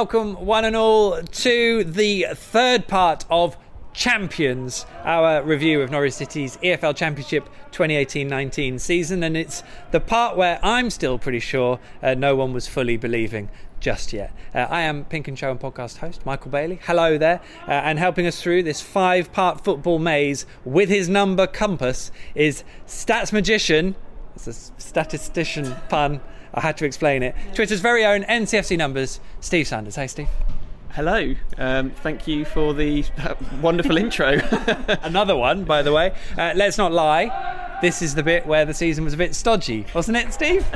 welcome one and all to the third part of Champions, our review of Norwich City's EFL Championship 2018 19 season. And it's the part where I'm still pretty sure uh, no one was fully believing just yet. Uh, I am PinkUn Show and podcast host Michael Bailey. Hello there. Uh, and helping us through this five part football maze with his number compass is stats magician. It's a statistician pun. I had to explain it. Twitter's very own NCFC numbers, Steve Sanders. Hey, Steve. Hello. Um, thank you for the uh, wonderful intro. Another one, by the way. Uh, let's not lie. This is the bit where the season was a bit stodgy, wasn't it, Steve?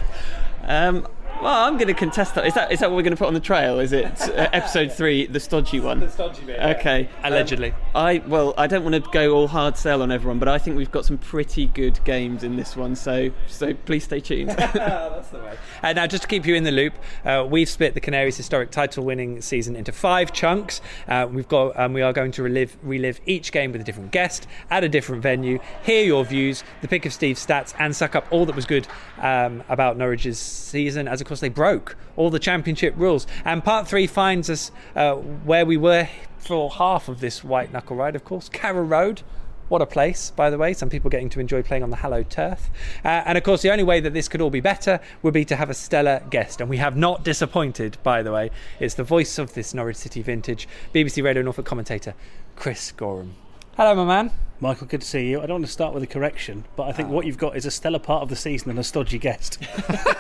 Um, well, I'm going to contest that. Is that is that what we're going to put on the trail? Is it uh, episode three, the stodgy one? The stodgy bit. Okay. Allegedly. Um, I well, I don't want to go all hard sell on everyone, but I think we've got some pretty good games in this one. So so please stay tuned. That's the way. Uh, now, just to keep you in the loop, uh, we've split the Canaries' historic title-winning season into five chunks. Uh, we've got um, we are going to relive relive each game with a different guest at a different venue. Hear your views, the pick of Steve's stats, and suck up all that was good um, about Norwich's season as of course they broke all the championship rules. And part three finds us uh, where we were for half of this white knuckle ride, of course, Carrow Road. What a place, by the way. Some people getting to enjoy playing on the hallowed turf. Uh, and of course, the only way that this could all be better would be to have a stellar guest. And we have not disappointed, by the way. It's the voice of this Norwich City vintage, BBC Radio Norfolk commentator, Chris Goreham. Hello, my man. Michael, good to see you. I don't want to start with a correction, but I think what you've got is a stellar part of the season and a stodgy guest.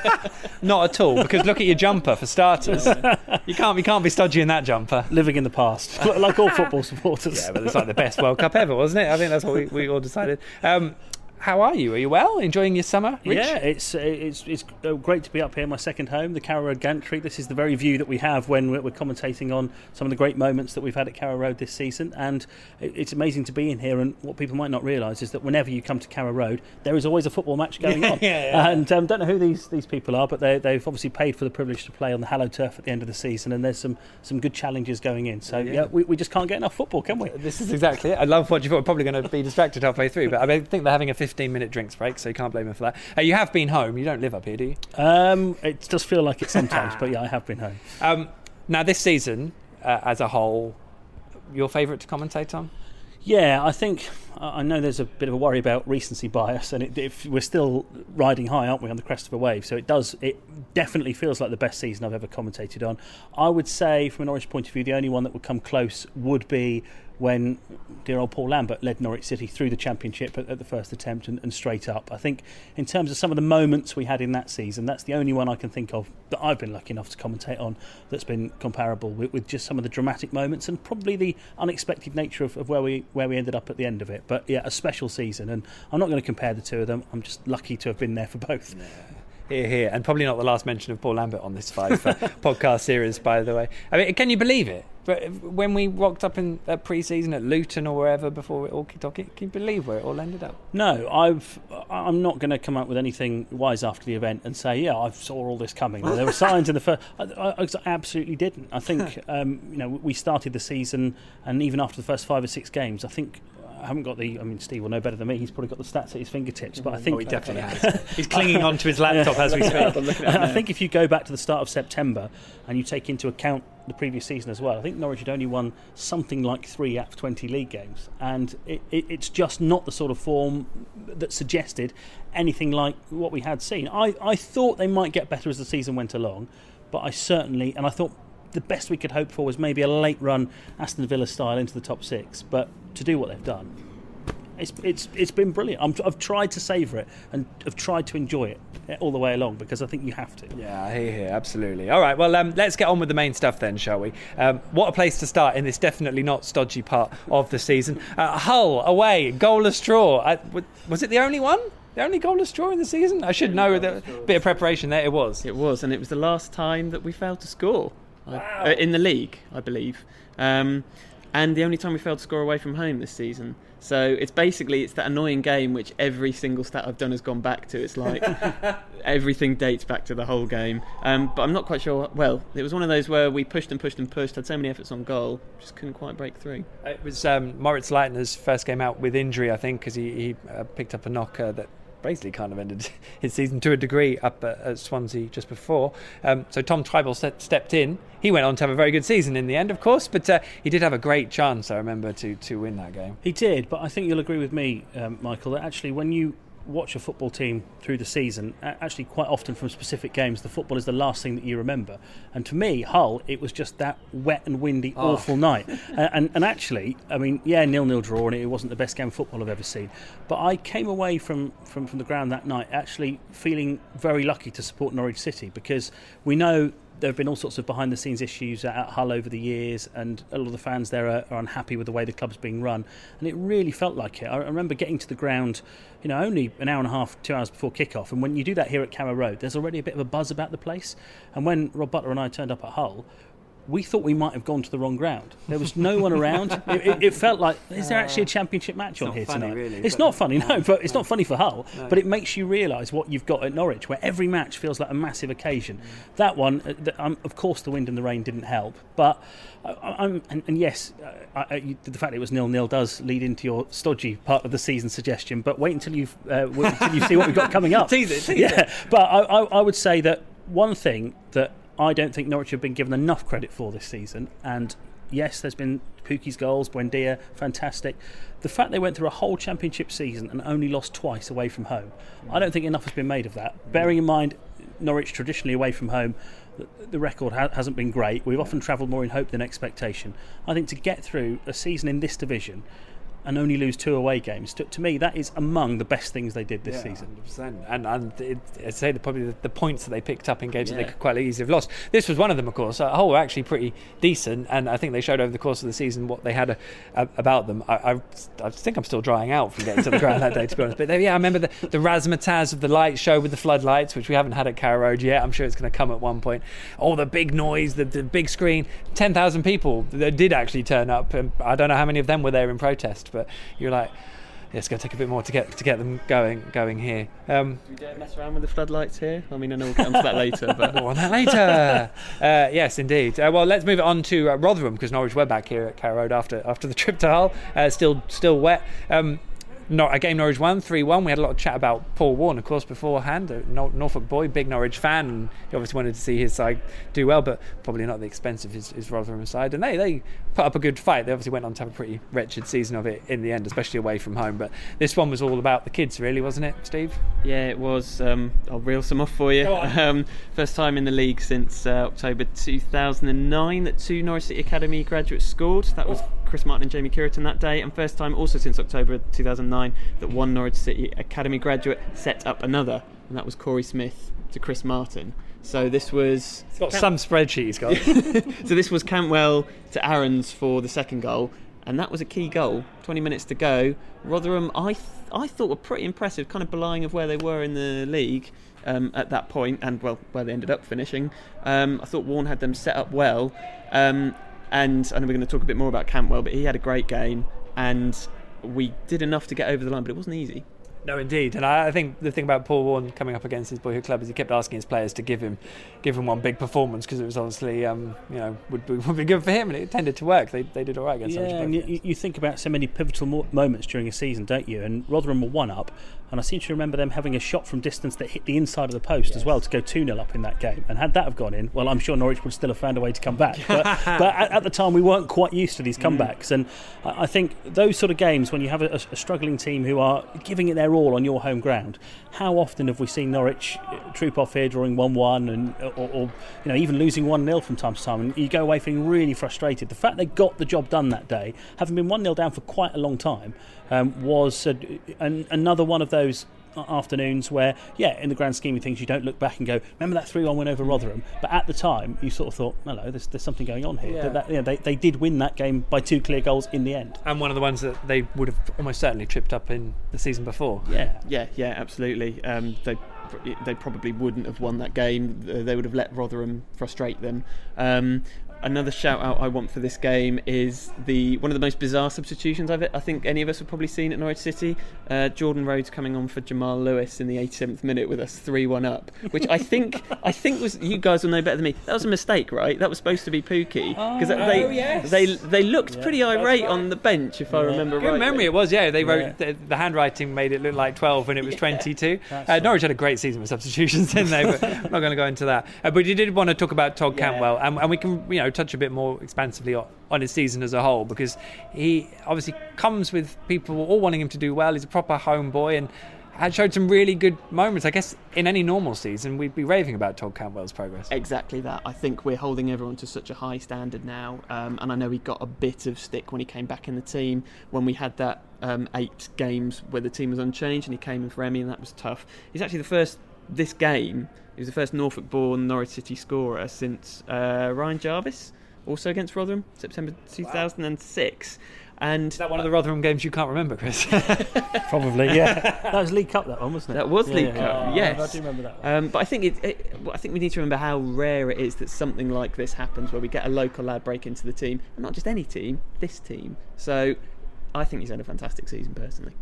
Not at all, because look at your jumper for starters. You can't, you can't be stodgy in that jumper. Living in the past, like all football supporters. Yeah, but it's like the best World Cup ever, wasn't it? I think that's what we, we all decided. Um, how are you? Are you well? Enjoying your summer? Rich? Yeah, it's it's it's great to be up here, my second home, the Carrow Road Gantry. This is the very view that we have when we're commentating on some of the great moments that we've had at Carrow Road this season, and it's amazing to be in here. And what people might not realise is that whenever you come to Carrow Road, there is always a football match going on. yeah, yeah. And um, don't know who these these people are, but they they've obviously paid for the privilege to play on the hallowed turf at the end of the season, and there's some some good challenges going in. So yeah, Yeah. we, we just can't get enough football, can we? This is exactly it. I love what you've got. We're probably going to be distracted halfway through, but I mean, I think they're having a 15 minute drinks break, so you can't blame him for that. Uh, you have been home. You don't live up here, do you? Um, it does feel like it sometimes, but yeah, I have been home. Um, now, this season uh, as a whole, your favourite to commentate on? Yeah, I think I know there's a bit of a worry about recency bias, and it, if we're still riding high, aren't we, on the crest of a wave? So it does. It definitely feels like the best season I've ever commentated on. I would say, from an Orange point of view, the only one that would come close would be when dear old Paul Lambert led Norwich City through the championship at, at the first attempt and, and straight up. I think, in terms of some of the moments we had in that season, that's the only one I can think of that I've been lucky enough to commentate on that's been comparable with, with just some of the dramatic moments and probably the unexpected nature of, of where we where we ended up at the end of it. But yeah, a special season, and I'm not going to compare the two of them. I'm just lucky to have been there for both. Here, here, and probably not the last mention of Paul Lambert on this five uh, podcast series, by the way. I mean, can you believe it? But when we rocked up in at pre-season at Luton or wherever before it all kicked off, can you believe where it all ended up? No, I've. I'm not going to come up with anything wise after the event and say, yeah, I saw all this coming. There were signs in the first. I, I, I absolutely didn't. I think um, you know we started the season, and even after the first five or six games, I think. I haven't got the. I mean, Steve will know better than me. He's probably got the stats at his fingertips. But I mm-hmm. think Oh, he definitely uh, has. He's clinging on to his laptop as we speak. I'm looking at it I think if you go back to the start of September and you take into account the previous season as well, I think Norwich had only won something like three out of 20 league games. And it, it, it's just not the sort of form that suggested anything like what we had seen. I, I thought they might get better as the season went along, but I certainly, and I thought the best we could hope for was maybe a late run Aston Villa style into the top six. But to do what they've done, it's it's it's been brilliant. I'm, I've tried to savour it and I've tried to enjoy it all the way along because I think you have to. Yeah, I hear, hear, absolutely. All right, well, um, let's get on with the main stuff then, shall we? Um, what a place to start in this definitely not stodgy part of the season. Uh, Hull away, goalless draw. W- was it the only one? The only goalless draw in the season? I should know. A bit of preparation there. It was. It was, and it was the last time that we failed to score I- uh, in the league, I believe, um, and the only time we failed to score away from home this season. So it's basically it's that annoying game which every single stat I've done has gone back to. It's like everything dates back to the Hull game. Um, but I'm not quite sure. Well, it was one of those where we pushed and pushed and pushed, had so many efforts on goal, just couldn't quite break through. It was um, Moritz Leitner's first game out with injury, I think, because he, he uh, picked up a knock uh, that basically kind of ended his season to a degree up at, at Swansea just before. Um, so Tom Trybull set, stepped in. He went on to have a very good season in the end, of course, but uh, he did have a great chance, I remember, to, to win that game. He did, but I think you'll agree with me, um, Michael, that actually when you watch a football team through the season, actually quite often from specific games, the football is the last thing that you remember. And to me, Hull, it was just that wet and windy, oh. awful night. and, and, and actually, I mean, yeah, nil-nil draw, and it wasn't the best game of football I've ever seen. But I came away from, from, from the ground that night actually feeling very lucky to support Norwich City because we know there have been all sorts of behind the scenes issues at Hull over the years, and a lot of the fans there are, are, unhappy with the way the club's being run. And it really felt like it. I remember getting to the ground, you know, only an hour and a half, two hours before kickoff. And when you do that here at Carrow Road, there's already a bit of a buzz about the place. And when Rob Butler and I turned up at Hull, we thought we might have gone to the wrong ground. There was no one around. It, it, it, felt like, is there actually a championship match on here funny, tonight? Really, it's not funny, no, but it's not funny for Hull. No. But it makes you realise what you've got at Norwich, where every match feels like a massive occasion. Mm. That one, uh, the, um, of course, the wind and the rain didn't help. But I, and, and, yes, uh, I, the fact it was nil nil does lead into your stodgy part of the season suggestion. But wait until you uh, until you see what we've got coming up. tease it, tease yeah. It. But I, I would say that one thing that I don't think Norwich have been given enough credit for this season. And yes, there's been Pukki's goals, Buendia, fantastic. The fact they went through a whole championship season and only lost twice away from home, I don't think enough has been made of that. Mm. Bearing in mind, Norwich traditionally away from home, the record ha- hasn't been great. We've often travelled more in hope than expectation. I think to get through a season in this division and only lose two away games. To, to, me, that is among the best things they did this yeah, season. 100%. And, and it, I'd say the, probably the, the, points that they picked up in games yeah. that they could quite easily have lost. This was one of them, of course. Uh, Hull were actually pretty decent, and I think they showed over the course of the season what they had uh, a, a, about them. I, I, I, think I'm still drying out from getting to the ground that day, to be honest. But they, yeah, I remember the, the razzmatazz of the light show with the floodlights, which we haven't had at Carrow Road yet. I'm sure it's going to come at one point. All the big noise, the, the big screen, 10,000 people that did actually turn up. And I don't know how many of them were there in protest, but you're like, yeah, it's going to take a bit more to get to get them going going here. Um, Do we dare mess around with the floodlights here? I mean, I know we'll get onto that later, but more on that later. uh, yes, indeed. Uh, well, let's move it on to uh, Rotherham because Norwich were back here at Carrow Road after after the trip to Hull. Uh, still still wet. Um, not a game Norwich won 3 1. We had a lot of chat about Paul Warne, of course, beforehand. A Norfolk boy, big Norwich fan, and he obviously wanted to see his side do well, but probably not at the expense of his, his Rotherham side. And they, they put up a good fight. They obviously went on to have a pretty wretched season of it in the end, especially away from home. But this one was all about the kids, really, wasn't it, Steve? Yeah, it was. Um, I'll reel some off for you. Um, first time in the league since uh, October 2009 that two Norwich City Academy graduates scored. That was Chris Martin and Jamie Cureton that day, and first time also since October 2009 that one Norwich City Academy graduate set up another, and that was Korey Smith to Chris Martin. So this was he's got Cam- some spreadsheet he's got. so this was Cantwell to Aarons for the second goal, and that was a key goal. 20 minutes to go. Rotherham, I th- I thought were pretty impressive, kind of belying of where they were in the league. Um, at that point, and well, where they ended up finishing. Um, I thought Warne had them set up well, um, and I know we're going to talk a bit more about Cantwell, but he had a great game, and we did enough to get over the line, but it wasn't easy. No, indeed, and I, think the thing about Paul Warne coming up against his boyhood club is he kept asking his players to give him, give him one big performance because it was obviously, um, you know, would be, would be good for him, and it tended to work. They, they did all right against. Yeah, and you, you, think about so many pivotal mo- moments during a season, don't you? And Rotherham were one up, and I seem to remember them having a shot from distance that hit the inside of the post yes. as well to go 2 0 up in that game. And had that have gone in, well, I'm sure Norwich would still have found a way to come back. But, but at, at, the time, we weren't quite used to these mm. comebacks. Mm. And I think those sort of games, when you have a, a, struggling team who are giving it their all on your home ground, how often have we seen Norwich troop off here drawing 1 1 and or, or, you know even losing 1 0 from time to time? And you go away feeling really frustrated. The fact they got the job done that day, having been 1 0 down for quite a long time, um, was an, another one of those afternoons where, yeah, in the grand scheme of things, you don't look back and go, remember that 3 1 win over Rotherham? But at the time, you sort of thought, hello, there's, there's something going on here. Yeah. That, you know, they, they did win that game by two clear goals in the end. And one of the ones that they would have almost certainly tripped up in the season before. Yeah, yeah, yeah, absolutely. Um, they they probably wouldn't have won that game. They would have let Rotherham frustrate them. Um, another shout out I want for this game is the one of the most bizarre substitutions I've I think any of us have probably seen at Norwich City. Uh, Jordan Rhodes coming on for Jamal Lewis in the 87th minute with us 3-1 up, which I think I think was you guys will know better than me. That was a mistake, right? That was supposed to be Pukki because Oh, they yes. they they looked Yeah, pretty irate right. on the bench if I Yeah. remember Good right. memory it was, yeah. They wrote Yeah. the, the handwriting made it look like 12 when it was 22. Uh, right. Norwich had a great season with substitutions, didn't they? But I'm not going to go into that. Uh, but you did want to talk about Todd Yeah. Cantwell, and, and we can you know touch a bit more expansively on, his season as a whole because he obviously comes with people all wanting him to do well. He's a proper homeboy and had showed some really good moments. I guess in any normal season we'd be raving about Todd Cantwell's progress. Exactly that. I think we're holding everyone to such a high standard now, um, and I know he got a bit of stick when he came back in the team when we had that um, eight games where the team was unchanged, and he came in for Emi, and that was tough. He's actually the first this game. He was the first Norfolk-born Norwich City scorer since uh, Ryan Jarvis, also against Rotherham, September 2006. And Is that one of the Rotherham games you can't remember, Chris? Probably, yeah. that was League Cup, that one, wasn't it? That was Yeah, League yeah, Cup, yeah. yes. I do remember that. One. Um, but I think it, it, well, I think we need to remember how rare it is that something like this happens, where we get a local lad break into the team, and not just any team, this team. So, I think he's had a fantastic season personally.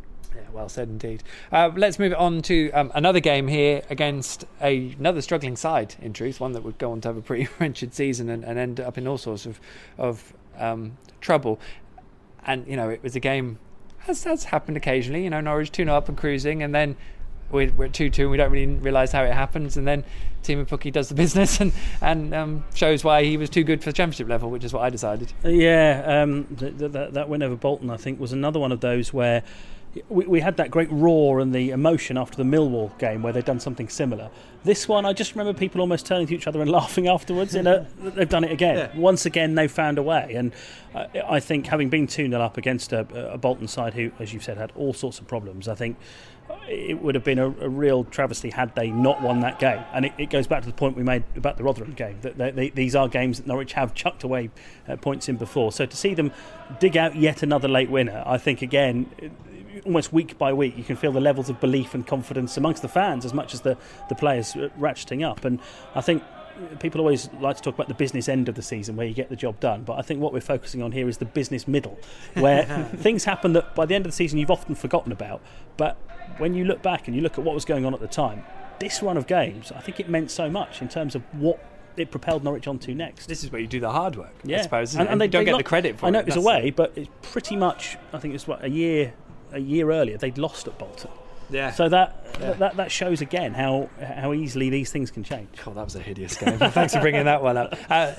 Well said indeed. Uh, let's move on to um, another game here against a, another struggling side, in truth, one that would go on to have a pretty wretched season and, and end up in all sorts of, of um, trouble. And, you know, it was a game, as has happened occasionally, you know, Norwich 2 0 up and cruising, and then we're, we're 2 2 and we don't really realise how it happens. And then Teemu Pukki does the business and, and um, shows why he was too good for the championship level, which is what I decided. Yeah, um, th- th- that, that win over Bolton, I think, was another one of those where we, we had that great roar and the emotion after the Millwall game where they'd done something similar. This one, I just remember people almost turning to each other and laughing afterwards. In a, they've done it again. Yeah. Once again, they've found a way. And uh, I think having been 2 0 up against a, a Bolton side who, as you've said, had all sorts of problems, I think it would have been a, a real travesty had they not won that game. And it, it goes back to the point we made about the Rotherham game that they, they, these are games that Norwich have chucked away uh, points in before. So to see them dig out yet another late winner, I think again. Almost week by week, you can feel the levels of belief and confidence amongst the fans as much as the, the players ratcheting up. And I think people always like to talk about the business end of the season where you get the job done. But I think what we're focusing on here is the business middle, where things happen that by the end of the season you've often forgotten about. But when you look back and you look at what was going on at the time, this run of games, I think it meant so much in terms of what it propelled Norwich onto next. This is where you do the hard work, yeah, I suppose. isn't it? they you don't they get lo- the credit for it. I know it. was away, but it's pretty much. I think it's what a year, a year earlier they'd lost at Bolton. Yeah. So that, Yeah. that that shows again how how easily these things can change. God, that was a hideous game. Thanks for bringing that one up. Uh,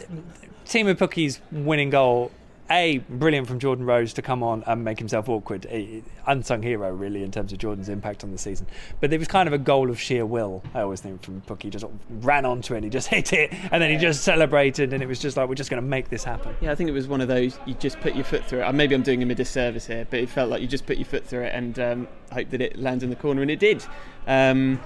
of Pukki's winning goal, A, brilliant from Jordan Rhodes to come on and make himself awkward. A, unsung hero, really, in terms of Jordan's impact on the season. But it was kind of a goal of sheer will, I always think, from Pukki, Just sort of ran onto it, he just hit it, and then he just celebrated, and it was just like, we're just going to make this happen. Yeah, I think it was one of those you just put your foot through it. Uh, Maybe I'm doing him a disservice here, but it felt like you just put your foot through it and um, hope that it lands in the corner, and it did. Um,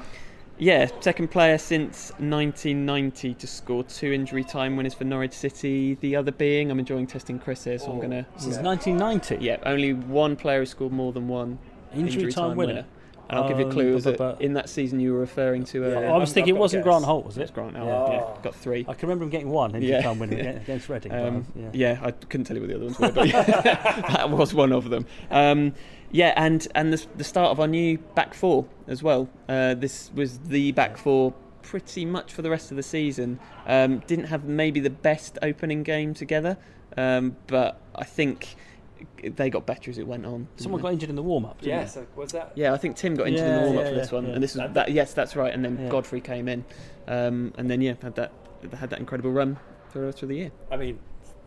yeah, second player since 1990 to score two injury time winners for Norwich City. The other being, I'm enjoying testing Chris here, so I'm oh, going to. Since 1990, Yeah, only one player has scored more than one injury, time, winner. And I'll give you a clue. Um, Was it bu- bu- in that season you were referring to earlier? I was I've- thinking I've it wasn't a Grant. Holt, was It was it? Grant Holt, Yeah. yeah. got three. I can remember him getting one injury Yeah. time winner against- against Reading. but, Um, yeah. yeah. I couldn't tell you what the other ones were, but that was one of them. Um, yeah, and and the, the start of our new back four as well. Uh, this was the back four pretty much for the rest of the season. Um, didn't have maybe the best opening game together, um, but I think they got better as it went on. Someone got injured in the warm up. Yeah, so was that? Yeah, I think Timm got injured in the warm up yeah, for this yeah, one, yeah. and this was That- that. Yes, that's right. And then Yeah. Godfrey came in, um, and then yeah, had that had that incredible run for the rest of the year. I mean,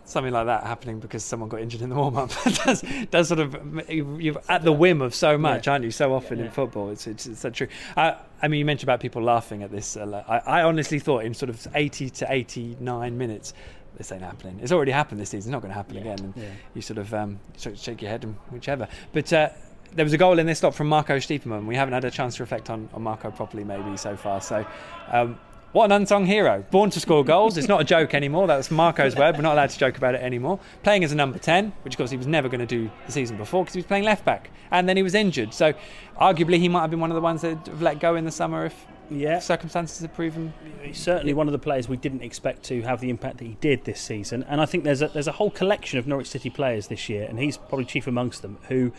something like that happening because someone got injured in the warm up does, does sort of you're at the whim of so much, aren't you? So often in Yeah. football, it's it's, it's so true. Uh, I mean, you mentioned about people laughing at this. Uh, I, I honestly thought in sort of 80 to 89 minutes. This ain't happening. It's already happened this season. It's not going to happen again. And Yeah. you sort of um, sort of shake your head and whichever. But uh, there was a goal in this stop from Marco Stiepermann. We haven't had a chance to reflect on, on Marco properly, maybe so far. So, um, what an unsung hero! Born to score goals. It's not a joke anymore. That's Marco's word. We're not allowed to joke about it anymore. Playing as a number ten, which of course he was never going to do the season before because he was playing left back, and then he was injured. So, arguably, he might have been one of the ones that have let go in the summer if Yeah. circumstances have proven. He's certainly one of the players we didn't expect to have the impact that he did this season. And I think there's a there's a whole collection of Norwich City players this year, and he's probably chief amongst them, who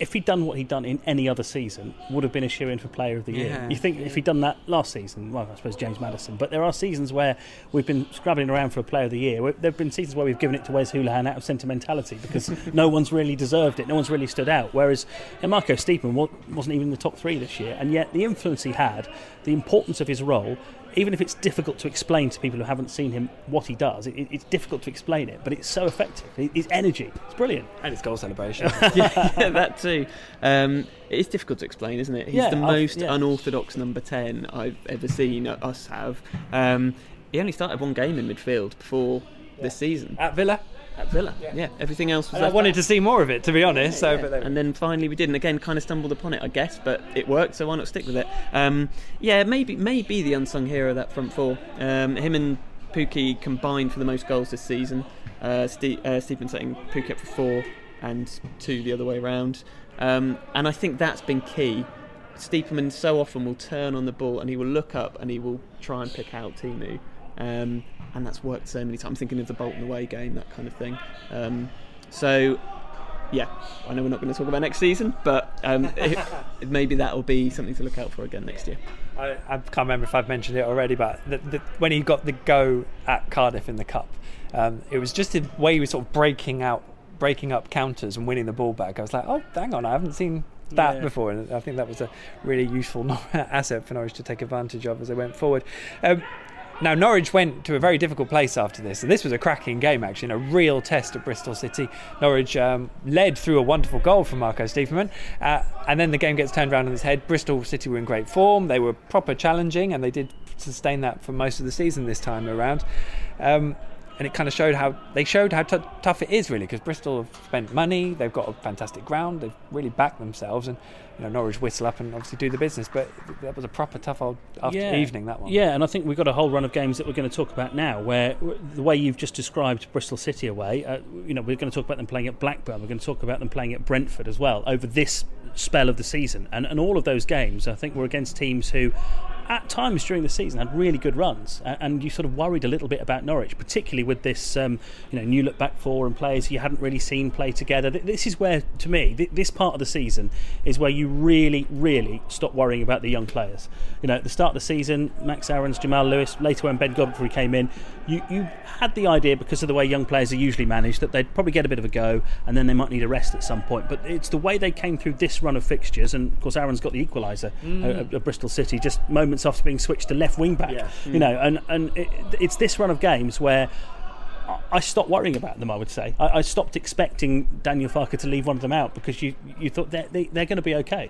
if he'd done what he'd done in any other season, would have been a shoe in for Player of the Year. Yeah. You think if he'd done that last season, well, I suppose James Maddison. But there are seasons where we've been scrabbling around for a Player of the Year. There have been seasons where we've given it to Wes Hoolahan out of sentimentality because no one's really deserved it, no one's really stood out. Whereas Marco Stiepermann wasn't even in the top three this year, and yet the influence he had, the importance of his role. Even if it's difficult to explain to people who haven't seen him what he does, it, it's difficult to explain it, but it's so effective. His energy, it's brilliant. And it's goal celebration. yeah, that too. Um, it is difficult to explain, isn't it? He's Yeah, the most yeah. unorthodox number 10 I've ever seen us have. Um, he only started one game in midfield before this season At Villa. At Villa. Yeah, everything else was I wanted back. to see more of it, to be honest. So, Yeah, but and then finally we did, and again, kind of stumbled upon it, I guess, but it worked, so why not stick with it? Um, yeah, maybe maybe the unsung hero of that front four. Um, him and Pukki combined for the most goals this season. Uh, Ste- uh, Stephen setting Pukki up for four and two the other way around. Um, and I think that's been key. Stiepermann so often will turn on the ball and he will look up and he will try and pick out Teemu. Um, and that's worked so many times. I'm thinking of the Bolton away game, that kind of thing. Um, so, yeah, I know we're not going to talk about next season, but um, it, maybe that will be something to look out for again next year. I, I can't remember if I've mentioned it already, but the, the, when he got the go at Cardiff in the cup, um, it was just the way he was sort of breaking out, breaking up counters and winning the ball back. I was like, oh, hang on, I haven't seen that Yeah. before, and I think that was a really useful asset for Norwich to take advantage of as they went forward. Um, now Norwich went to a very difficult place after this, and this was a cracking game actually, and a real test at Bristol City. Norwich um, led through a wonderful goal from Marco Stiepermann, uh, and then the game gets turned around on its head. Bristol City were in great form; they were proper challenging, and they did sustain that for most of the season this time around. Um, and it kind of showed how they showed how t- tough it is really because Bristol have spent money, they've got a fantastic ground, they've really backed themselves, and you know Norwich whistle up and obviously do the business. But that was a proper tough old after Yeah. evening that one. Yeah, and I think we've got a whole run of games that we're going to talk about now, where the way you've just described Bristol City away, uh, you know, we're going to talk about them playing at Blackburn, we're going to talk about them playing at Brentford as well over this spell of the season, and and all of those games, I think, were against teams who. At times during the season, had really good runs, and you sort of worried a little bit about Norwich, particularly with this, um, you know, new look back four and players you hadn't really seen play together. This is where, to me, this part of the season is where you really, really stop worrying about the young players. You know, at the start of the season, Max Aarons, Jamal Lewis, later when Ben Godfrey came in, you, you had the idea because of the way young players are usually managed that they'd probably get a bit of a go and then they might need a rest at some point. But it's the way they came through this run of fixtures, and of course Aarons got the equaliser uh, at, at Bristol City just moments after being switched to left wing back. Yeah. You know, and and it, it's this run of games where. I- stopped worrying about them. I would say I, I stopped expecting Daniel Farke to leave one of them out because you you thought they're, they, they're going to be okay.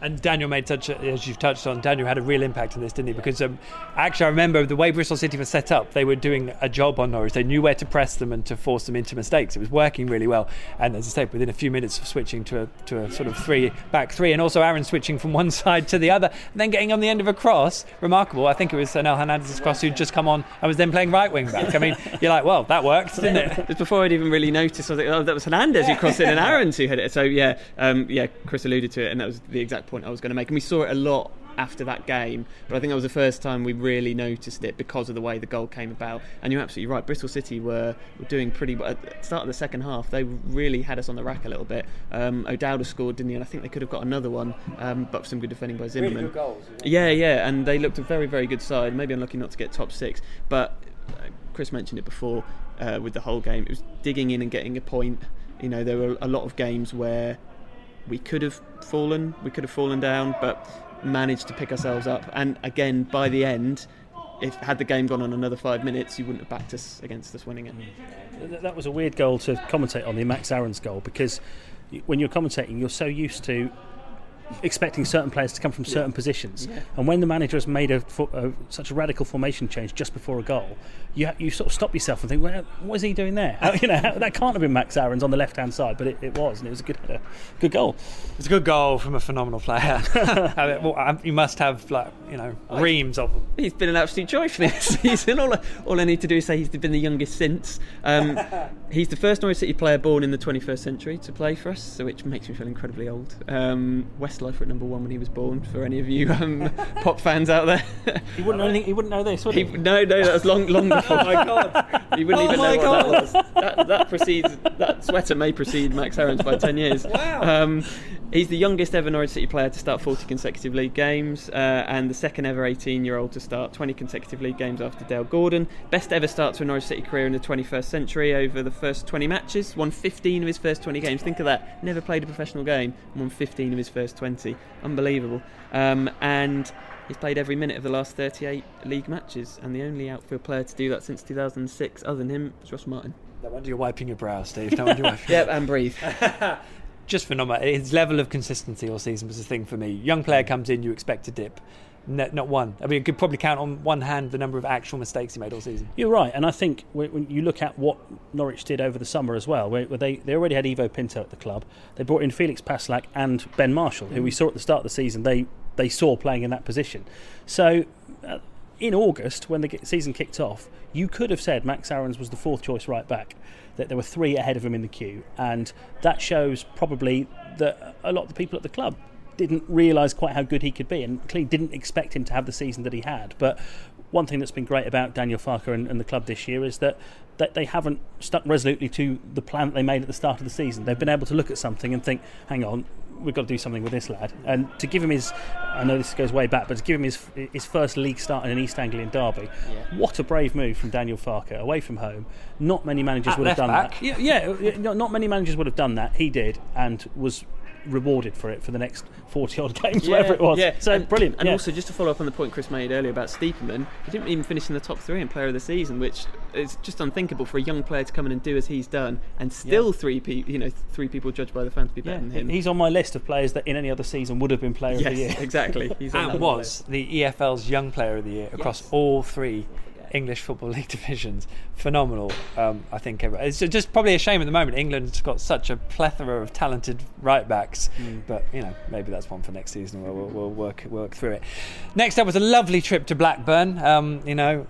And Daniel made such, a, as you've touched on, Daniel had a real impact on this, didn't he? Because um, actually, I remember the way Bristol City was set up, they were doing a job on Norwich. They knew where to press them and to force them into mistakes. It was working really well. And as I said, within a few minutes of switching to a, to a sort of three back three, and also Aaron switching from one side to the other, and then getting on the end of a cross, remarkable. I think it was Sanel Hernandez's cross who'd just come on and was then playing right wing back. I mean, you're like, well, that worked, didn't it? Just before I'd even really noticed, I was like, oh, that was Hernandez who crossed it and Aarons who hit it. So, yeah, um, yeah, Chris alluded to it, and that was the exact point I was going to make. And we saw it a lot after that game, but I think that was the first time we really noticed it because of the way the goal came about. And you're absolutely right, Bristol City were, were doing pretty well. At the start of the second half, they really had us on the rack a little bit. Um, O'Dowd has scored, didn't he? And I think they could have got another one, um, but for some good defending by Zimmermann. goals. Yeah, yeah, and they looked a very, very good side. Maybe unlucky not to get top six, but uh, Chris mentioned it before uh, with the Hull game. It was digging in and getting a point. You know, there were a lot of games where we could have fallen, we could have fallen down, but managed to pick ourselves up. And again, by the end, if had the game gone on another five minutes, you wouldn't have backed us against us winning it. Mm. That was a weird goal to commentate on the Max Aaron's goal because when you're commentating, you're so used to expecting certain players to come from certain positions, Yeah. and when the manager has made a, a such a radical formation change just before a goal, you you sort of stop yourself and think, well, what is he doing there? How- you know, how- that can't have been Max Aarons on the left hand side, but it, it was, and it was a good header. good goal. It's a good goal from a phenomenal player. I mean, well, um, you must have like you know reams of them. He's been an absolute joy for this season. All I, all I need to do is say he's been the youngest since. Um, he's the first Norwich City player born in the 21st century to play for us, so which makes me feel incredibly old. Um, West Westlife at number one when he was born. For any of you um, pop fans out there, he wouldn't know anything. He wouldn't know this, would he? he no, no, that was long, long before. oh my god, he wouldn't oh even know god. what that was. That, that precedes that sweater may precede Max Aarons by ten years. Wow. Um, He's the youngest ever Norwich City player to start 40 consecutive league games uh, and the second ever 18 year old to start 20 consecutive league games after Dale Gordon. Best ever start to a Norwich City career in the 21st century over the first 20 matches. Won 15 of his first 20 games. Think of that. Never played a professional game. Won 15 of his first 20. Unbelievable. Um, and He's played every minute of the last 38 league matches, and the only outfield player to do that since 2006, other than him, is Ross Martin. No wonder you're wiping your brow, Steve. No wonder you're wiping. yep, and breathe. just phenomenal. His level of consistency all season was the thing for me. Young player comes in, you expect a dip. No, not one. I mean, you could probably count on one hand the number of actual mistakes he made all season. You're right, and I think when you look at what Norwich did over the summer as well, where they, they already had Ivo Pinto at the club, they brought in Felix Passlack and Ben Marshall, who we saw at the start of the season. They they saw playing in that position. So. Uh, in August, when the season kicked off, you could have said Max Aarons was the fourth choice right back that there were three ahead of him in the queue, and that shows probably that a lot of the people at the club didn't realise quite how good he could be, and clearly didn't expect him to have the season that he had. But one thing that's been great about Daniel Farke and, and, the club this year is that, that they haven't stuck resolutely to the plan that they made at the start of the season. They've been able to look at something and think, hang on, we've got to do something with this lad. And to give him his, I know this goes way back, but to give him his his first league start in an East Anglian derby, yeah. what a brave move from Daniel Farke away from home. Not many managers At would have done back. that. Yeah, yeah, not many managers would have done that. He did, and was rewarded for it for the next 40 odd games, yeah, whatever it was. Yeah. So and, brilliant. And yeah. also, just to follow up on the point Chris made earlier about Stiepermann, he didn't even finish in the top three in player of the season, which is just unthinkable for a young player to come in and do as he's done, and still yeah. three people, you know, three people judged by the fans to be better than him. He's on my list of players that in any other season would have been player yes, of the year. exactly. He's and was the EFL's young player of the year across yes. all three English Football League divisions. Phenomenal, um, I think. It's just probably a shame at the moment. England's got such a plethora of talented right backs, mm. but you know maybe that's one for next season. We'll, we'll, we'll work work through it. Next up was a lovely trip to Blackburn. Um, you know,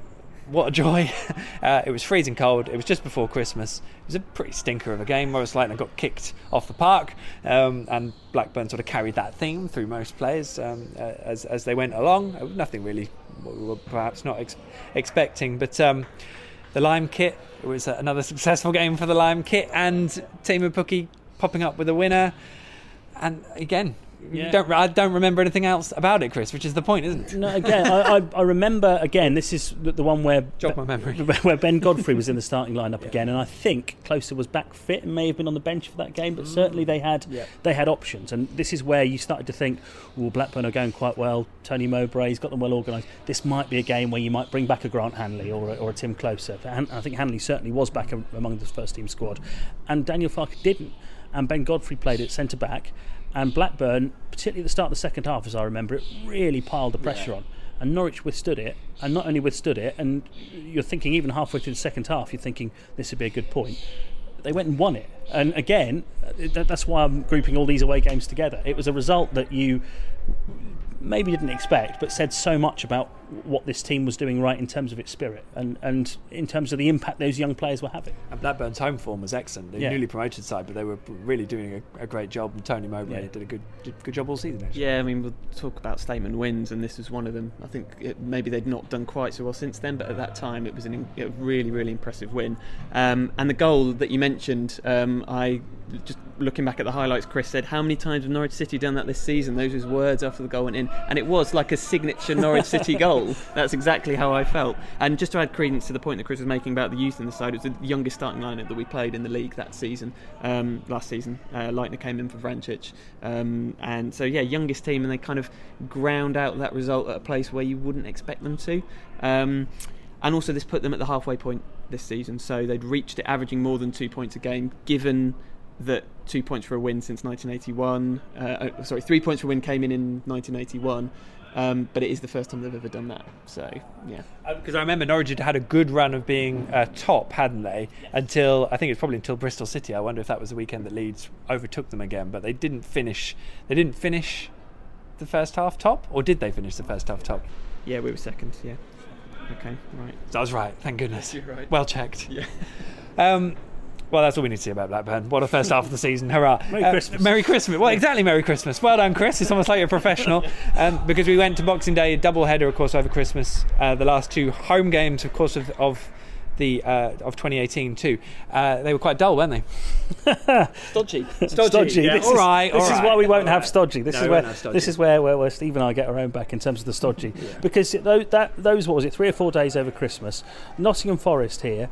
what a joy. Uh, it was freezing cold. It was just before Christmas. It was a pretty stinker of a game. Moritz Leitner got kicked off the park, um, and Blackburn sort of carried that theme through most players um, uh, as, as they went along. Uh, nothing really we were perhaps not ex- expecting, but um, the Lime kit it was another successful game for the Lime kit, and Teemu Pukki popping up with a winner. And again, yeah. don't I don't remember anything else about it, Chris, which is the point, isn't it? No, again, I, I, I, remember again. This is the, the one where jog my memory, where Ben Godfrey was in the starting lineup yeah. again, and I think Klose was back fit and may have been on the bench for that game, but mm. certainly they had yeah. they had options, and this is where you started to think, "Well, Blackburn are going quite well. Tony Mowbray's got them well organised. This might be a game where you might bring back a Grant Hanley or a, or a Timm Klose." I think Hanley certainly was back among the first team squad, and Daniel Farke didn't, and Ben Godfrey played at centre back and Blackburn, particularly at the start of the second half, as I remember it, really piled the pressure yeah. on. And Norwich withstood it, and not only withstood it, and you're thinking even halfway through the second half, you're thinking this would be a good point. They went and won it, and again, that's why I'm grouping all these away games together. It was a result that you maybe didn't expect, but said so much about what this team was doing right in terms of its spirit and, and in terms of the impact those young players were having. And Blackburn's home form was excellent. They're yeah. newly promoted side, but they were really doing a, a great job. And Tony Mowbray yeah. did a good did good job all season. Actually. Yeah, I mean we'll talk about statement wins, and this was one of them. I think it, maybe they'd not done quite so well since then, but at that time it was an, a really really impressive win. Um, and the goal that you mentioned, um, I just looking back at the highlights, Chris said, "How many times have Norwich City done that this season?" Those were his words after the goal went in, and it was like a signature Norwich City goal. That's exactly how I felt. And just to add credence to the point that Chris was making about the youth in the side, it was the youngest starting lineup that we played in the league that season. Um, last season, uh, Leitner came in for Vrancic, um, and so yeah, youngest team, and they kind of ground out that result at a place where you wouldn't expect them to. Um, and also, this put them at the halfway point this season, so they'd reached it, averaging more than two points a game, given that two points for a win since 1981. Uh, uh, sorry, three points for a win came in in 1981. Um, but it is the first time they've ever done that. So, yeah. Because uh, I remember Norwich had had a good run of being uh, top, hadn't they? Until I think it's probably until Bristol City. I wonder if that was the weekend that Leeds overtook them again. But they didn't finish. They didn't finish the first half top, or did they finish the first half top? Yeah, we were second. Yeah. Okay, right. I was right. Thank goodness. You're right. Well checked. Yeah. Um, Well, that's all we need to see about Blackburn. What a first half of the season! Hurrah! Merry Uh, Christmas. Merry Christmas! Well, exactly. Merry Christmas. Well done, Chris. It's almost like you're a professional. Um, because we went to Boxing Day, a double header, of course, over Christmas. Uh, the last two home games, of course, of, of the uh, of 2018 too. Uh, they were quite dull, weren't they? Dodgy. Stodgy. yeah. This All is, right, This all is why we won't all have right. stodgy. This No, is we where won't have stodgy. this is where, where, where Steve and I get our own back in terms of the stodgy. Because it, those, that those what was it three or four days over Christmas, Nottingham Forest here.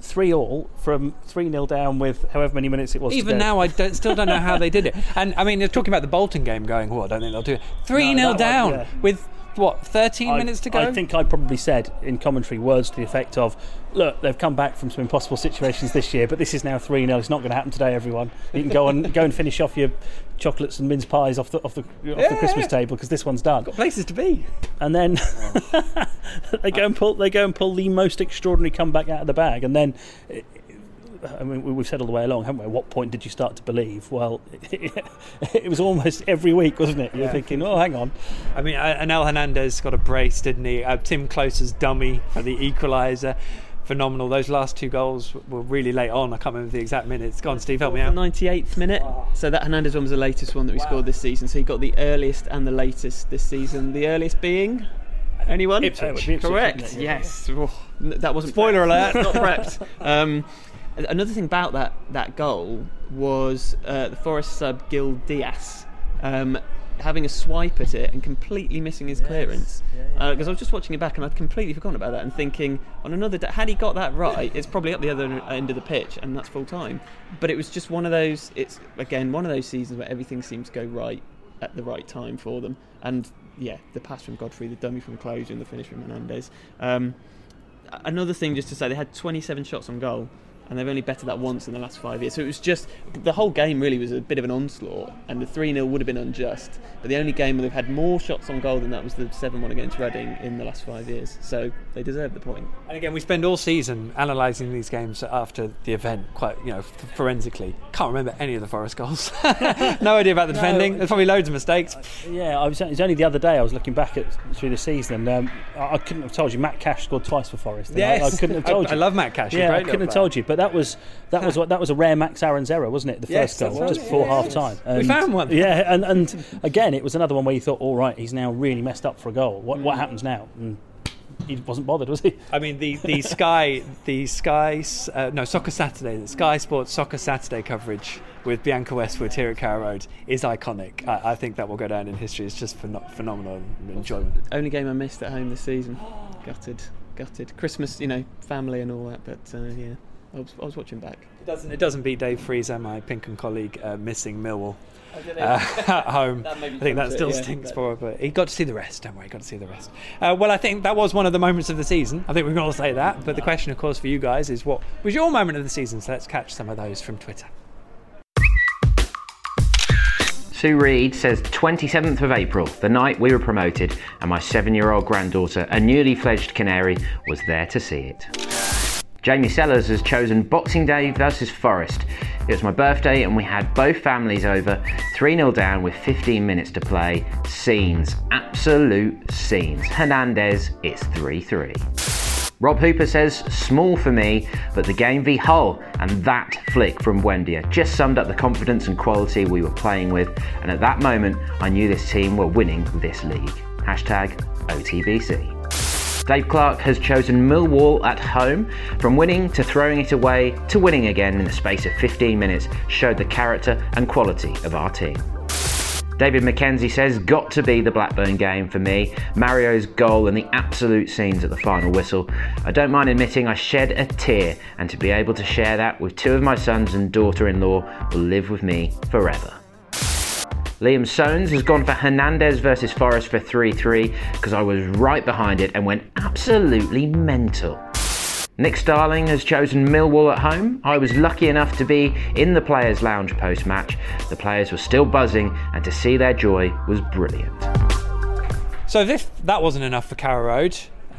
Three all from three 0 down with however many minutes it was. Even now, I don't, still don't know how they did it. And I mean, they're talking about the Bolton game going. Well, I don't think they'll do it. Three 0 that one, down yeah. with what 13 I- minutes to go. I think I probably said in commentary words to the effect of, "Look, they've come back from some impossible situations this year, but this is now three 0 It's not going to happen today, everyone. You can go and go and finish off your chocolates and mince pies off the off the, off the Christmas Yeah. table because this one's done." Got places to be. And then they go and pull they go and pull the most extraordinary comeback out of the bag, and then. I mean, we- we've said all the way along, haven't we? At what point did you start to believe? Well, it was almost every week, wasn't it? You're Yeah. thinking, oh, hang on. I mean, uh, Onel Hernandez got a brace, didn't he? Uh, Timm Klose's dummy for the equaliser. Phenomenal. Those last two goals were really late on. I can't remember the exact minutes. Go on, Steve, help me out. 98th minute. So that Hernandez one was the latest one that we scored this season. So he got the earliest and the latest this season. The earliest being anyone? Ipswich. Ipswich, Correct. isn't? Yes. Oh, that wasn't Spoiler prepped. alert. Not prepped. Um, another thing about that that goal was uh, the Forest sub Gil Dias um, having a swipe at it and completely missing his clearance. Because I was just watching it back and I'd completely forgotten about that and thinking on another day, had he got that right, it's probably up the other end of the pitch and that's full time. But it was just one of those. It's again one of those seasons where everything seems to go right at the right time for them. And yeah, the pass from Godfrey, the dummy from Klose, and the finish from Hernandez. Um, another thing just to say they had 27 shots on goal and they've only betted that once in the last five years so it was just the whole game really was a bit of an onslaught and the 3-0 would have been unjust but the only game where they've had more shots on goal than that was the 7-1 against Reading in the last five years so they deserve the point. point And again, we spend all season analysing these games after the event, quite you know, f- forensically. Can't remember any of the Forest goals. no idea about the defending. There's probably loads of mistakes. Yeah, I was, it was only the other day I was looking back at through the season, and um, I, I couldn't have told you. Matt Cash scored twice for Forest. and I- I, couldn't have told I, you. I love Matt Cash. yeah, I couldn't have player. told you. But that was that was what that was a rare Max Aaron's error, wasn't it? The Yes, first goal, that's just right. before Yeah, half time. We found one. Yeah, and, and again, it was another one where you thought, all right, he's now really messed up for a goal. What what happens now? And he wasn't bothered, was he? I mean, the, the Sky, the Sky, uh, no, Soccer Saturday, the Sky Sports Soccer Saturday coverage with Bianca Westwood here at Carrow Road is iconic. I, I think that will go down in history. It's just phen- phenomenal enjoyment. only game I missed at home this season gutted gutted Christmas you know family and all that but uh, yeah I was, I was watching back It doesn't, it doesn't beat Dave Freezer, my PinkUn colleague, uh, missing Millwall uh, at home. I think that trumps it, still yeah, stinks but- for it, but he got to see the rest. Don't worry, he got to see the rest. Uh, well, I think that was one of the moments of the season. I think we can all say that. But the question, of course, for you guys is what was your moment of the season? So let's catch some of those from Twitter. Sue Reed says 27th of April, the night we were promoted, and my seven year old granddaughter, a newly fledged canary, was there to see it. Jamie Sellers has chosen Boxing Day versus Forest. It was my birthday and we had both families over, 3 0 down with 15 minutes to play. Scenes, absolute scenes. Hernandez, it's 3 3. Rob Hooper says, small for me, but the game v Hull and that flick from Buendia just summed up the confidence and quality we were playing with, and at that moment I knew this team were winning this league. Hashtag OTBC. Dave Clark has chosen Millwall at home. From winning to throwing it away to winning again in the space of 15 minutes showed the character and quality of our team. David McKenzie says, got to be the Blackburn game for me. Mario's goal and the absolute scenes at the final whistle. I don't mind admitting I shed a tear, and to be able to share that with two of my sons and daughter in law will live with me forever. Liam Soanes has gone for Hernandez versus Forest for 3 3 because I was right behind it and went absolutely mental. Nick Starling has chosen Millwall at home. I was lucky enough to be in the players' lounge post match. The players were still buzzing, and to see their joy was brilliant. So that wasn't enough for Carrow Road,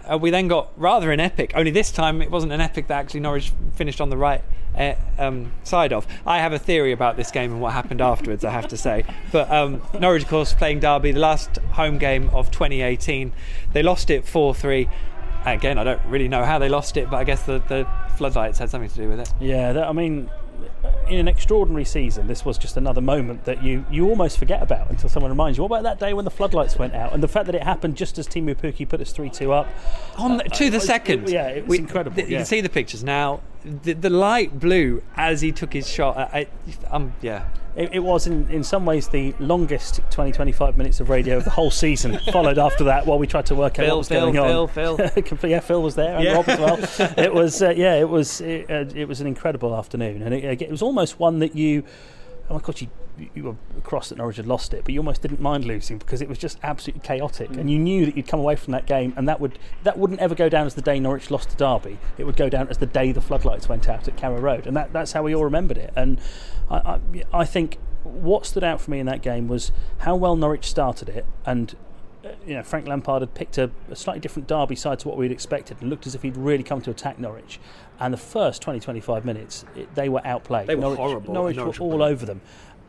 uh, we then got rather an epic. Only this time it wasn't an epic that actually Norwich finished on the right uh, um, side of. I have a theory about this game and what happened afterwards. I have to say, but um, Norwich, of course, playing Derby, the last home game of 2018, they lost it 4-3. Again, I don't really know how they lost it, but I guess the, the floodlights had something to do with it. Yeah, that, I mean, in an extraordinary season, this was just another moment that you, you almost forget about until someone reminds you. What about that day when the floodlights went out? And the fact that it happened just as Teemu Pukki put us 3 2 up. On the, to the it- second. yeah, it was incredible, th- You can see the pictures now. The, the light blew as he took his shot. I, I, um, yeah. It, it was, in, in some ways, the longest 20 25 minutes of radio of the whole season, followed after that while we tried to work out Phil, what was Phil, going on. Phil, Phil. Yeah, Phil was there and Yeah. Rob as well. It was, uh, yeah, it was, it, uh, it was an incredible afternoon, and it, it was almost one that you, oh my god, you, you were across that Norwich had lost it, but you almost didn't mind losing because it was just absolutely chaotic, and you knew that you'd come away from that game, and that would that wouldn't ever go down as the day Norwich lost to Derby. It would go down as the day the floodlights went out at Carrow Road, and that, that's how we all remembered it. And I, I, I think what stood out for me in that game was how well Norwich started it, and uh, you know, Frank Lampard had picked a, a slightly different Derby side to what we'd expected and looked as if he'd really come to attack Norwich. And the first 20, 25 minutes, it, they were outplayed. They were Norwich, horrible. Norwich, Norwich were all over them.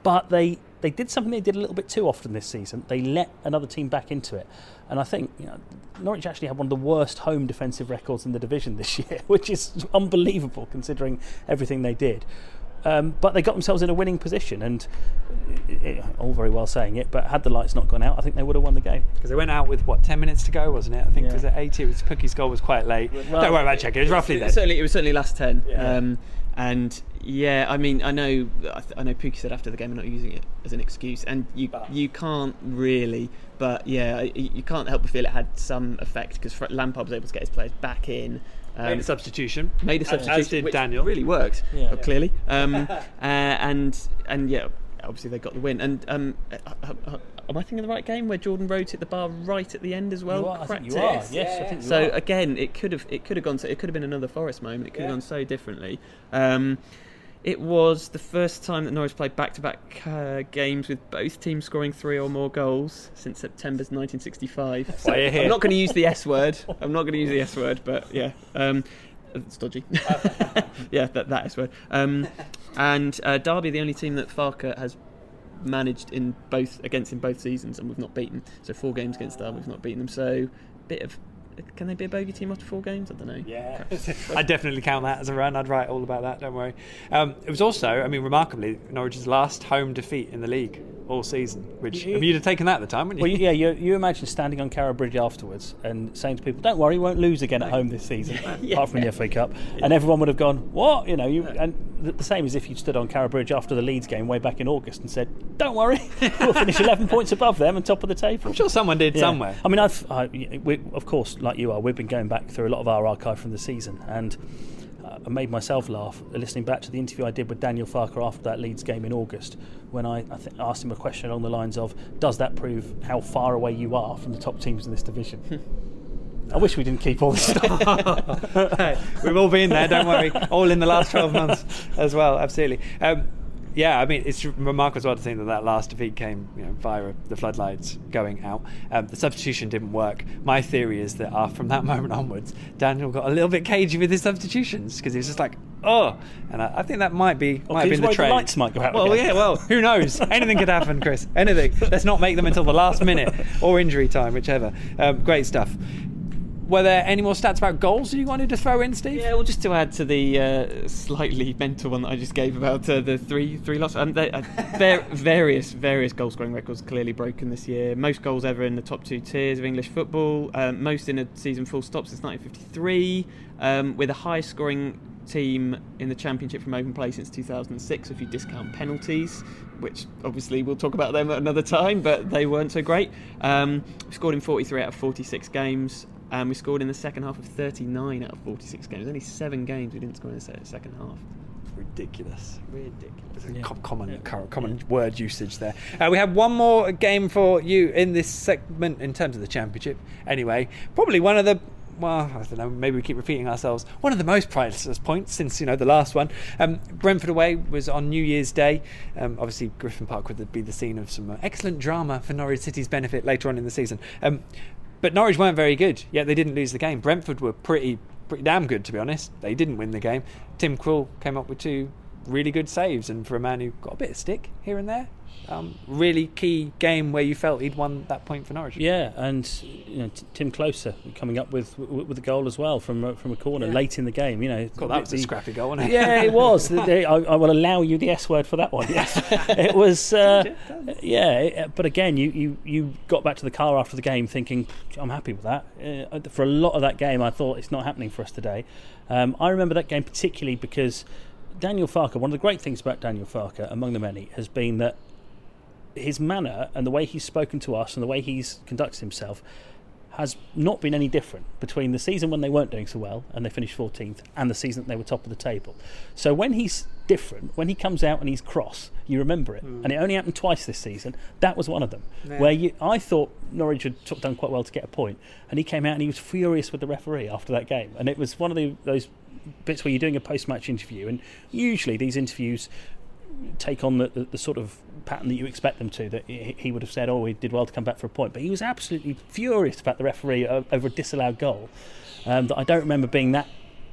But they, they did something they did a little bit too often this season. They let another team back into it. And I think you know, Norwich actually had one of the worst home defensive records in the division this year, which is unbelievable considering everything they did. Um, but they got themselves in a winning position, and uh, all very well saying it. But had the lights not gone out, I think they would have won the game. Because they went out with what ten minutes to go, wasn't it? I think Yeah. it was at eighty. It was Pukki's goal was quite late. Don't worry about checking. It was roughly It there. certainly, it was certainly last ten. Yeah. Um, and yeah, I mean, I know, I, th- I know. Pukki said after the game, I'm not using it as an excuse, and you you can't really. But yeah, you, you can't help but feel it had some effect because Lampard was able to get his players back in. Um, Made a substitution. made a substitution, as did Daniel. Really worked, Yeah. uh, clearly. Um, uh, and and yeah, obviously they got the win. And um, uh, uh, am I thinking the right game where Jordan Rhodes hit the bar right at the end as well? You are, I think you are. Yes, I think So are. again, it could have it could have gone. So, it could have been another Forest moment. It could have gone so differently. Um, it was the first time that Norwich played back-to-back uh, games with both teams scoring three or more goals since September 1965. So Why you here? I'm not going to use the S word. I'm not going to use the S word, but yeah, um, it's dodgy. yeah, that that S word. Um, and uh, Derby, the only team that Farke has managed in both against in both seasons, and we've not beaten. So four games against Derby, we've not beaten them. So bit of. Can they be a bogey team after four games? I don't know. Yeah, I'd definitely count that as a run. I'd write all about that. Don't worry. Um, it was also, I mean, remarkably, Norwich's last home defeat in the league all season. Which You- I mean, you'd have taken that at the time, wouldn't you? Well, yeah, you, you imagine standing on Carrow Bridge afterwards and saying to people, "Don't worry, we won't lose again at home this season, apart from the FA Cup," and everyone would have gone, "What?" You know, you, and the, the same as if you stood on Carrow Bridge after the Leeds game way back in August and said, "Don't worry, we'll finish 11 points above them and top of the table." I'm sure someone did Yeah. somewhere. I mean, I've, I, we, of course, like you are, we've been going back through a lot of our archive from the season, and uh, I made myself laugh listening back to the interview I did with Daniel Farke after that Leeds game in August, when I, I think asked him a question along the lines of, "Does that prove how far away you are from the top teams in this division?" I wish we didn't keep all this stuff. Hey, We've all been there, don't worry. All in the last 12 months as well, absolutely. Um, yeah, I mean, it's remarkable as well to think that that last defeat came you know, via the floodlights going out. Um, the substitution didn't work. My theory is that uh, from that moment onwards, Daniel got a little bit cagey with his substitutions because he was just like, oh. And I, I think that might be might have been the worried the lights might go out Well, again. yeah, well, who knows? Anything could happen, Chris. Anything. Let's not make them until the last minute or injury time, whichever. Um, great stuff. Were there any more stats about goals that you wanted to throw in, Steve? Yeah, well, just to add to the uh, slightly mental one that I just gave about uh, the three three losses, um, they, uh, var- various various goal scoring records clearly broken this year. Most goals ever in the top two tiers of English football. Um, most in a season full stop since 1953. Um, with a high scoring team in the championship from open play since 2006 if you discount penalties which obviously we'll talk about them at another time but they weren't so great um, scored in 43 out of 46 games and we scored in the second half of 39 out of 46 games only seven games we didn't score in the second half ridiculous. ridiculous Yeah. Co- common Yeah. co- common word usage there. Uh, we have one more game for you in this segment in terms of the championship. Anyway, probably one of the well, I don't know. Maybe we keep repeating ourselves. One of the most priceless points since you know the last one. Um, Brentford away was on New Year's Day. Um, obviously, Griffin Park would be the scene of some uh, excellent drama for Norwich City's benefit later on in the season. Um, but Norwich weren't very good, yet they didn't lose the game. Brentford were pretty pretty damn good, to be honest. They didn't win the game. Tim Krul came up with two really good saves, and for a man who got a bit of stick here and there, um, really key game where you felt he'd won that point for Norwich. Yeah, and you know, T- Timm Klose coming up with with, with a goal as well from uh, from a corner Yeah. late in the game. You know, God, that was a scrappy goal, wasn't it? yeah, it was. They- I, I will allow you the S word for that one. Yes, it was. Uh, yeah, it- but again, you, you, you got back to the car after the game thinking, I'm happy with that. Uh, for a lot of that game, I thought it's not happening for us today. Um, I remember that game particularly because Daniel Farke. One of the great things about Daniel Farke, among the many, has been that his manner and the way he's spoken to us and the way he's conducted himself has not been any different between the season when they weren't doing so well and they finished 14th and the season that they were top of the table. So when he's different, when he comes out and he's cross, you remember it. Hmm. And it only happened twice this season. That was one of them. Yeah. Where you, I thought Norwich had done quite well to get a point, and he came out and he was furious with the referee after that game. And it was one of the, those bits where you're doing a post-match interview, and usually these interviews take on the, the, the sort of pattern that you expect them to. That he, he would have said, "Oh, we did well to come back for a point," but he was absolutely furious about the referee over a disallowed goal. Um, that I don't remember being that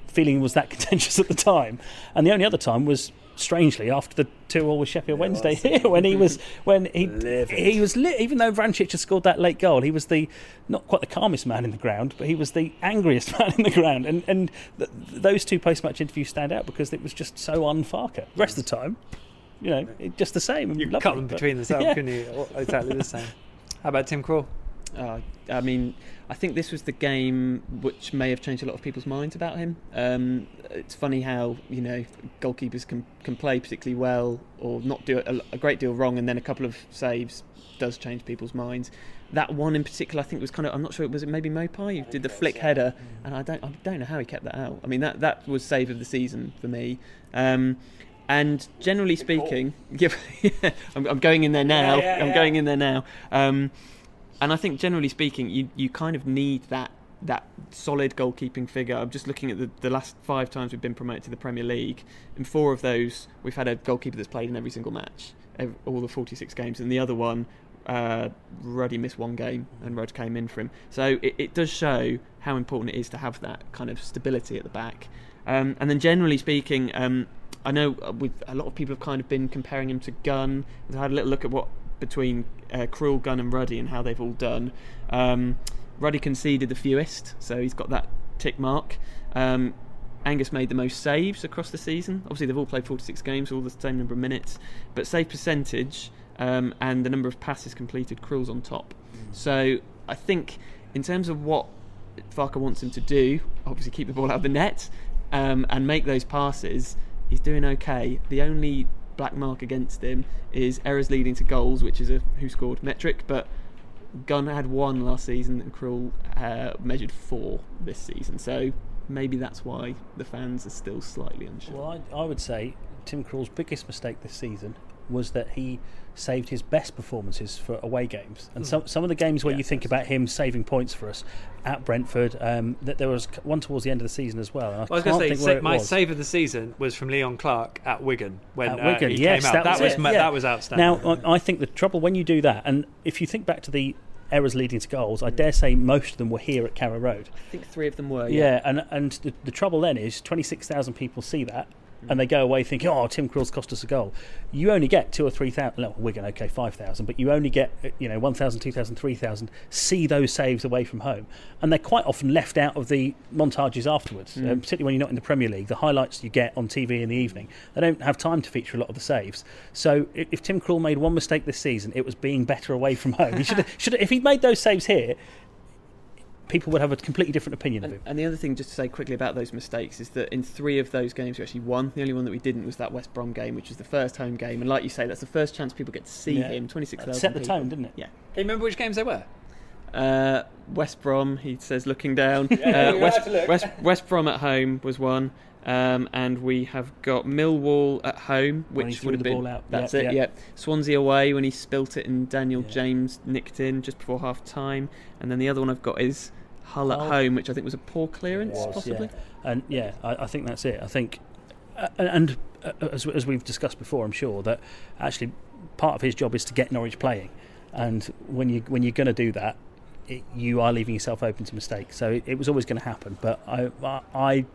feeling was that contentious at the time. And the only other time was strangely after the two all with Sheffield Wednesday here when he was when he he was lit, even though Vrancic had scored that late goal, he was the not quite the calmest man in the ground, but he was the angriest man in the ground. And and th- those two post match interviews stand out because it was just so unfarker. The rest of the time, you know, just the same. You lovely, cut them but- between themselves, Yeah. couldn't you? Exactly the same. How about Tim Krul? Uh, I mean, I think this was the game which may have changed a lot of people's minds about him. Um, it's funny how you know goalkeepers can can play particularly well or not do a, a great deal wrong, and then a couple of saves does change people's minds. That one in particular, I think, was kind of I'm not sure it was it maybe Maupay who did the flick header, and I don't I don't know how he kept that out. I mean that that was save of the season for me. Um, and generally speaking, yeah, I'm, I'm going in there now. Yeah, yeah, I'm going in there now. Um, and I think generally speaking, you, you kind of need that that solid goalkeeping figure. I'm just looking at the, the last five times we've been promoted to the Premier League. In four of those, we've had a goalkeeper that's played in every single match, ev all the 46 games, and the other one, uh, Ruddy missed one game, and Rudd came in for him. So it, it does show how important it is to have that kind of stability at the back. Um, and then generally speaking, um, I know with a lot of people have kind of been comparing him to Gunn. I had a little look at what between uh, Krul, Gunn, and Ruddy and how they've all done. Um, Ruddy conceded the fewest, so he's got that tick mark. Um, Angus made the most saves across the season. Obviously, they've all played 46 games, all the same number of minutes. But save percentage um, and the number of passes completed, Krul's on top. So I think in terms of what Farke wants him to do, obviously keep the ball out of the net um, and make those passes, he's doing okay. The only black mark against him is errors leading to goals, which is a who scored metric, but Gunn had one last season and Krul uh, measured four this season. So maybe that's why the fans are still slightly unsure. Well, I, I would say Tim Krul's biggest mistake this season was that he saved his best performances for away games. And some some of the games where Yeah, you think about him saving points for us at Brentford, um, that there was one towards the end of the season as well. And I, Well, I was going to think say, where sa- it my was. save of the season was from Leon Clarke at Wigan when At uh, he yes, came out. that was it, ma- yeah. that was outstanding. Now, I, I think the trouble when you do that, and if you think back to the errors leading to goals, I dare say most of them were here at Carrow Road. I think three of them were. Yeah, and and the, the trouble then is twenty six thousand people see that. And they go away thinking, "Oh, Tim Krul's cost us a goal." You only get two or three thousand. No, Wigan, okay, five thousand, but you only get uh, you know 1,000, 2,000, 3,000 see those saves away from home, and they're quite often left out of the montages afterwards. Um, particularly when you're not in the Premier League, the highlights you get on TV in the evening, they don't have time to feature a lot of the saves. So i- if Tim Krul made one mistake this season, it was being better away from home. He should should if he'd made those saves here, people would have a completely different opinion of him. and the other thing, just to say quickly about those mistakes, is that in three of those games we actually won. The only one that we didn't was that West Brom game, which was the first home game. And like you say, that's the first chance people get to see Yeah. him. Twenty six set the tone, didn't it? Yeah. Can you remember which games they were? Uh, West Brom, he says, looking down. Yeah, uh, West, have to look. West, West Brom at home was one. Um, and we have got Millwall at home, which would have the been ball out. that's Yeah, it. yeah. Yeah. Swansea away when he spilt it and Daniel Yeah. James nicked in just before half time. And then the other one I've got is Hull at home, which I think was a poor clearance, was, possibly. Yeah. And yeah, I, I think that's it. I think, uh, and uh, as, as we've discussed before, I'm sure that actually part of his job is to get Norwich playing, and when you when you're going to do that, it, you are leaving yourself open to mistakes. So it, it was always going to happen. But I, I, I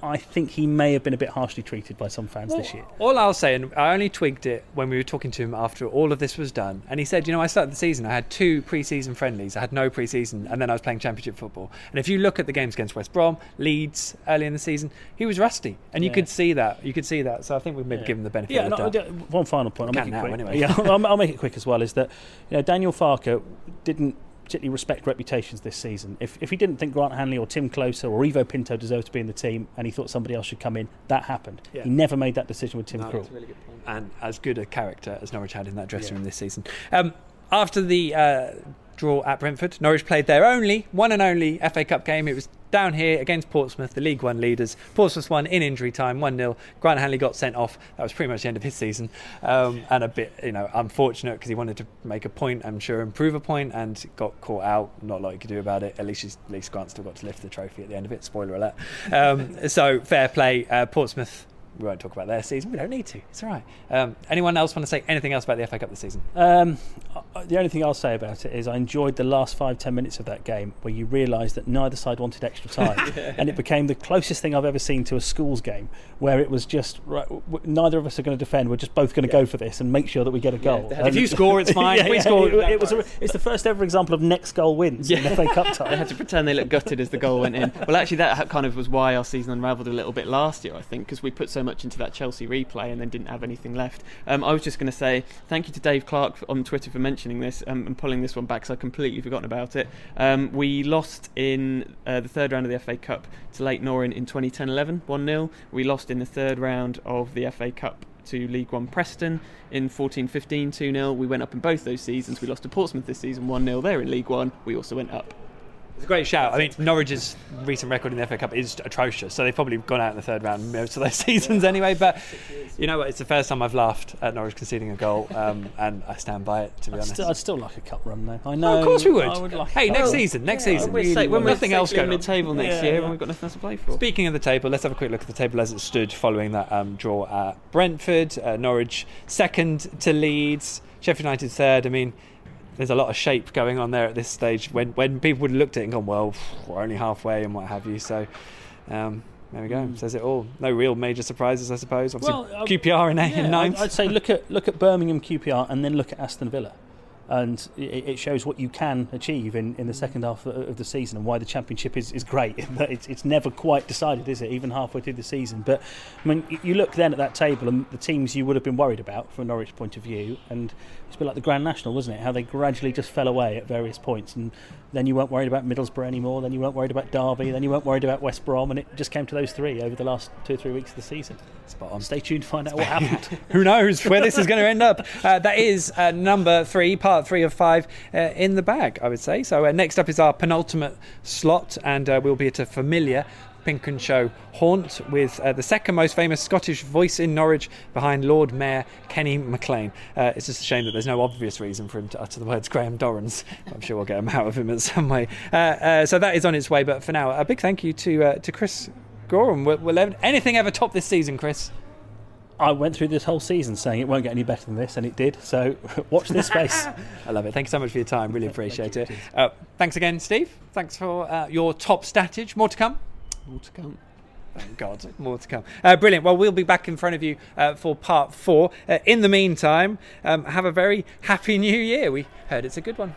I think he may have been a bit harshly treated by some fans Well, this year. All I'll say, and I only twigged it when we were talking to him after all of this was done, and he said, "You know, I started the season. I had two pre-season friendlies. I had no pre-season, and then I was playing Championship football. And if you look at the games against West Brom, Leeds early in the season, he was rusty, and you Yeah. could see that. You could see that. So I think we've maybe Yeah. given the benefit Yeah, of the doubt. do- one final point. I'll make it now, quick. anyway. Yeah, I'll, I'll make it quick as well. Is that you know Daniel Farke didn't particularly respect reputations this season. If if he didn't think Grant Hanley or Timm Klose or Ivo Pinto deserved to be in the team, and he thought somebody else should come in, that happened. Yeah. He never made that decision with Tim No, Krul. That's a really good point. and as good a character as Norwich had in that dressing Yeah. room this season. Um, after the uh, draw at Brentford, Norwich played their only, one and only FA Cup game. It was down here against Portsmouth, the League One leaders. Portsmouth won in injury time, 1 0. Grant Hanley got sent off. That was pretty much the end of his season. Um, and a bit, you know, unfortunate because he wanted to make a point, I'm sure, improve a point, and got caught out. Not a lot he could do about it. At least, at least Grant still got to lift the trophy at the end of it. Spoiler alert. Um, so, fair play. Uh, Portsmouth we won't talk about their season. We don't need to. It's all right. Um, anyone else want to say anything else about the FA Cup this season? Um, the only thing I'll say about it is I enjoyed the last five ten minutes of that game where you realised that neither side wanted extra time, and it became the closest thing I've ever seen to a schools game where it was just right, w- neither of us are going to defend. We're just both going to go for this and make sure that we get a goal. they had- If you score, it's fine. Yeah, If we yeah, score, it, it was. A, it's the first ever example of next goal wins in Yeah. FA Cup They had to pretend they looked gutted as the goal went in. Well, actually, that kind of was why our season unravelled a little bit last year, I think, because we put so much into that Chelsea replay and then didn't have anything left. Um, I was just going to say thank you to Dave Clark on Twitter for mentioning this um, and pulling this one back, because I'd completely forgotten about it. Um, we lost in uh, the third round of the FA Cup to Leyton Orient in 2010-11, 1-0. We lost in the third round of the FA Cup to League One Preston in 14-15 2-0. We went up in both those seasons. We lost to Portsmouth this season 1-0. They're in League One. We also went up. It's a great shout. I mean, Norwich's recent record in the FA Cup is atrocious, so they've probably gone out in the third round most of those seasons anyway. But you know what? It's the first time I've laughed at Norwich conceding a goal, um, and I stand by it. To be I'd honest. still, I'd still like a cup run though. I Oh, know. of course we would. Would like hey, next season, next Yeah, season. would when we're nothing else going on. mid-table next Yeah, year, yeah. and we've got nothing else to play for. Speaking of the table, let's have a quick look at the table as it stood following that um, draw at Brentford. Uh, Norwich second to Leeds, Sheffield United third. I mean, there's a lot of shape going on there at this stage. When when people would have looked at it and gone, well, we're only halfway and what have you. So. Um, there we go. Says it all. No real major surprises, I suppose. Obviously, Well, um, QPR in, eight, Yeah, in ninth. I'd, say look at look at Birmingham QPR and then look at Aston Villa, and it, it shows what you can achieve in, in the second half of the season and why the championship is, is great. But it's it's never quite decided, is it? Even halfway through the season. But I mean, you look then at that table and the teams you would have been worried about from a Norwich point of view, and it's a bit like the Grand National, wasn't it? How they gradually just fell away at various points, and then you weren't worried about Middlesbrough anymore. Then you weren't worried about Derby. Then you weren't worried about West Brom, and it just came to those three over the last two or three weeks of the season. Spot on. Stay tuned to find out what happened. Who knows where this is going to end up? Uh, that is uh, number three, part three of five uh, in the bag, I would say. So uh, next up is our penultimate slot, and uh, we'll be at a familiar PinkUn Show haunt with uh, the second most famous Scottish voice in Norwich behind Lord Mayor Kenny McLean. Uh, it's just a shame that there's no obvious reason for him to utter the words Graham Dorrans. I'm sure we'll get him out of him in some way. Uh, uh, so that is on its way, but for now, a big thank you to uh, to Chris Goreham. Will, will anything ever top this season, Chris? I went through this whole season saying it won't get any better than this, and it did. So watch this space. I love it. Thank you so much for your time. Really appreciate it. Uh, thanks again, Steve. Thanks for uh, your top statage. More to come. More to come. Thank God, more to come. Uh, brilliant. Well, we'll be back in front of you uh, for part four. Uh, in the meantime, um, have a very happy new year. We heard it's a good one.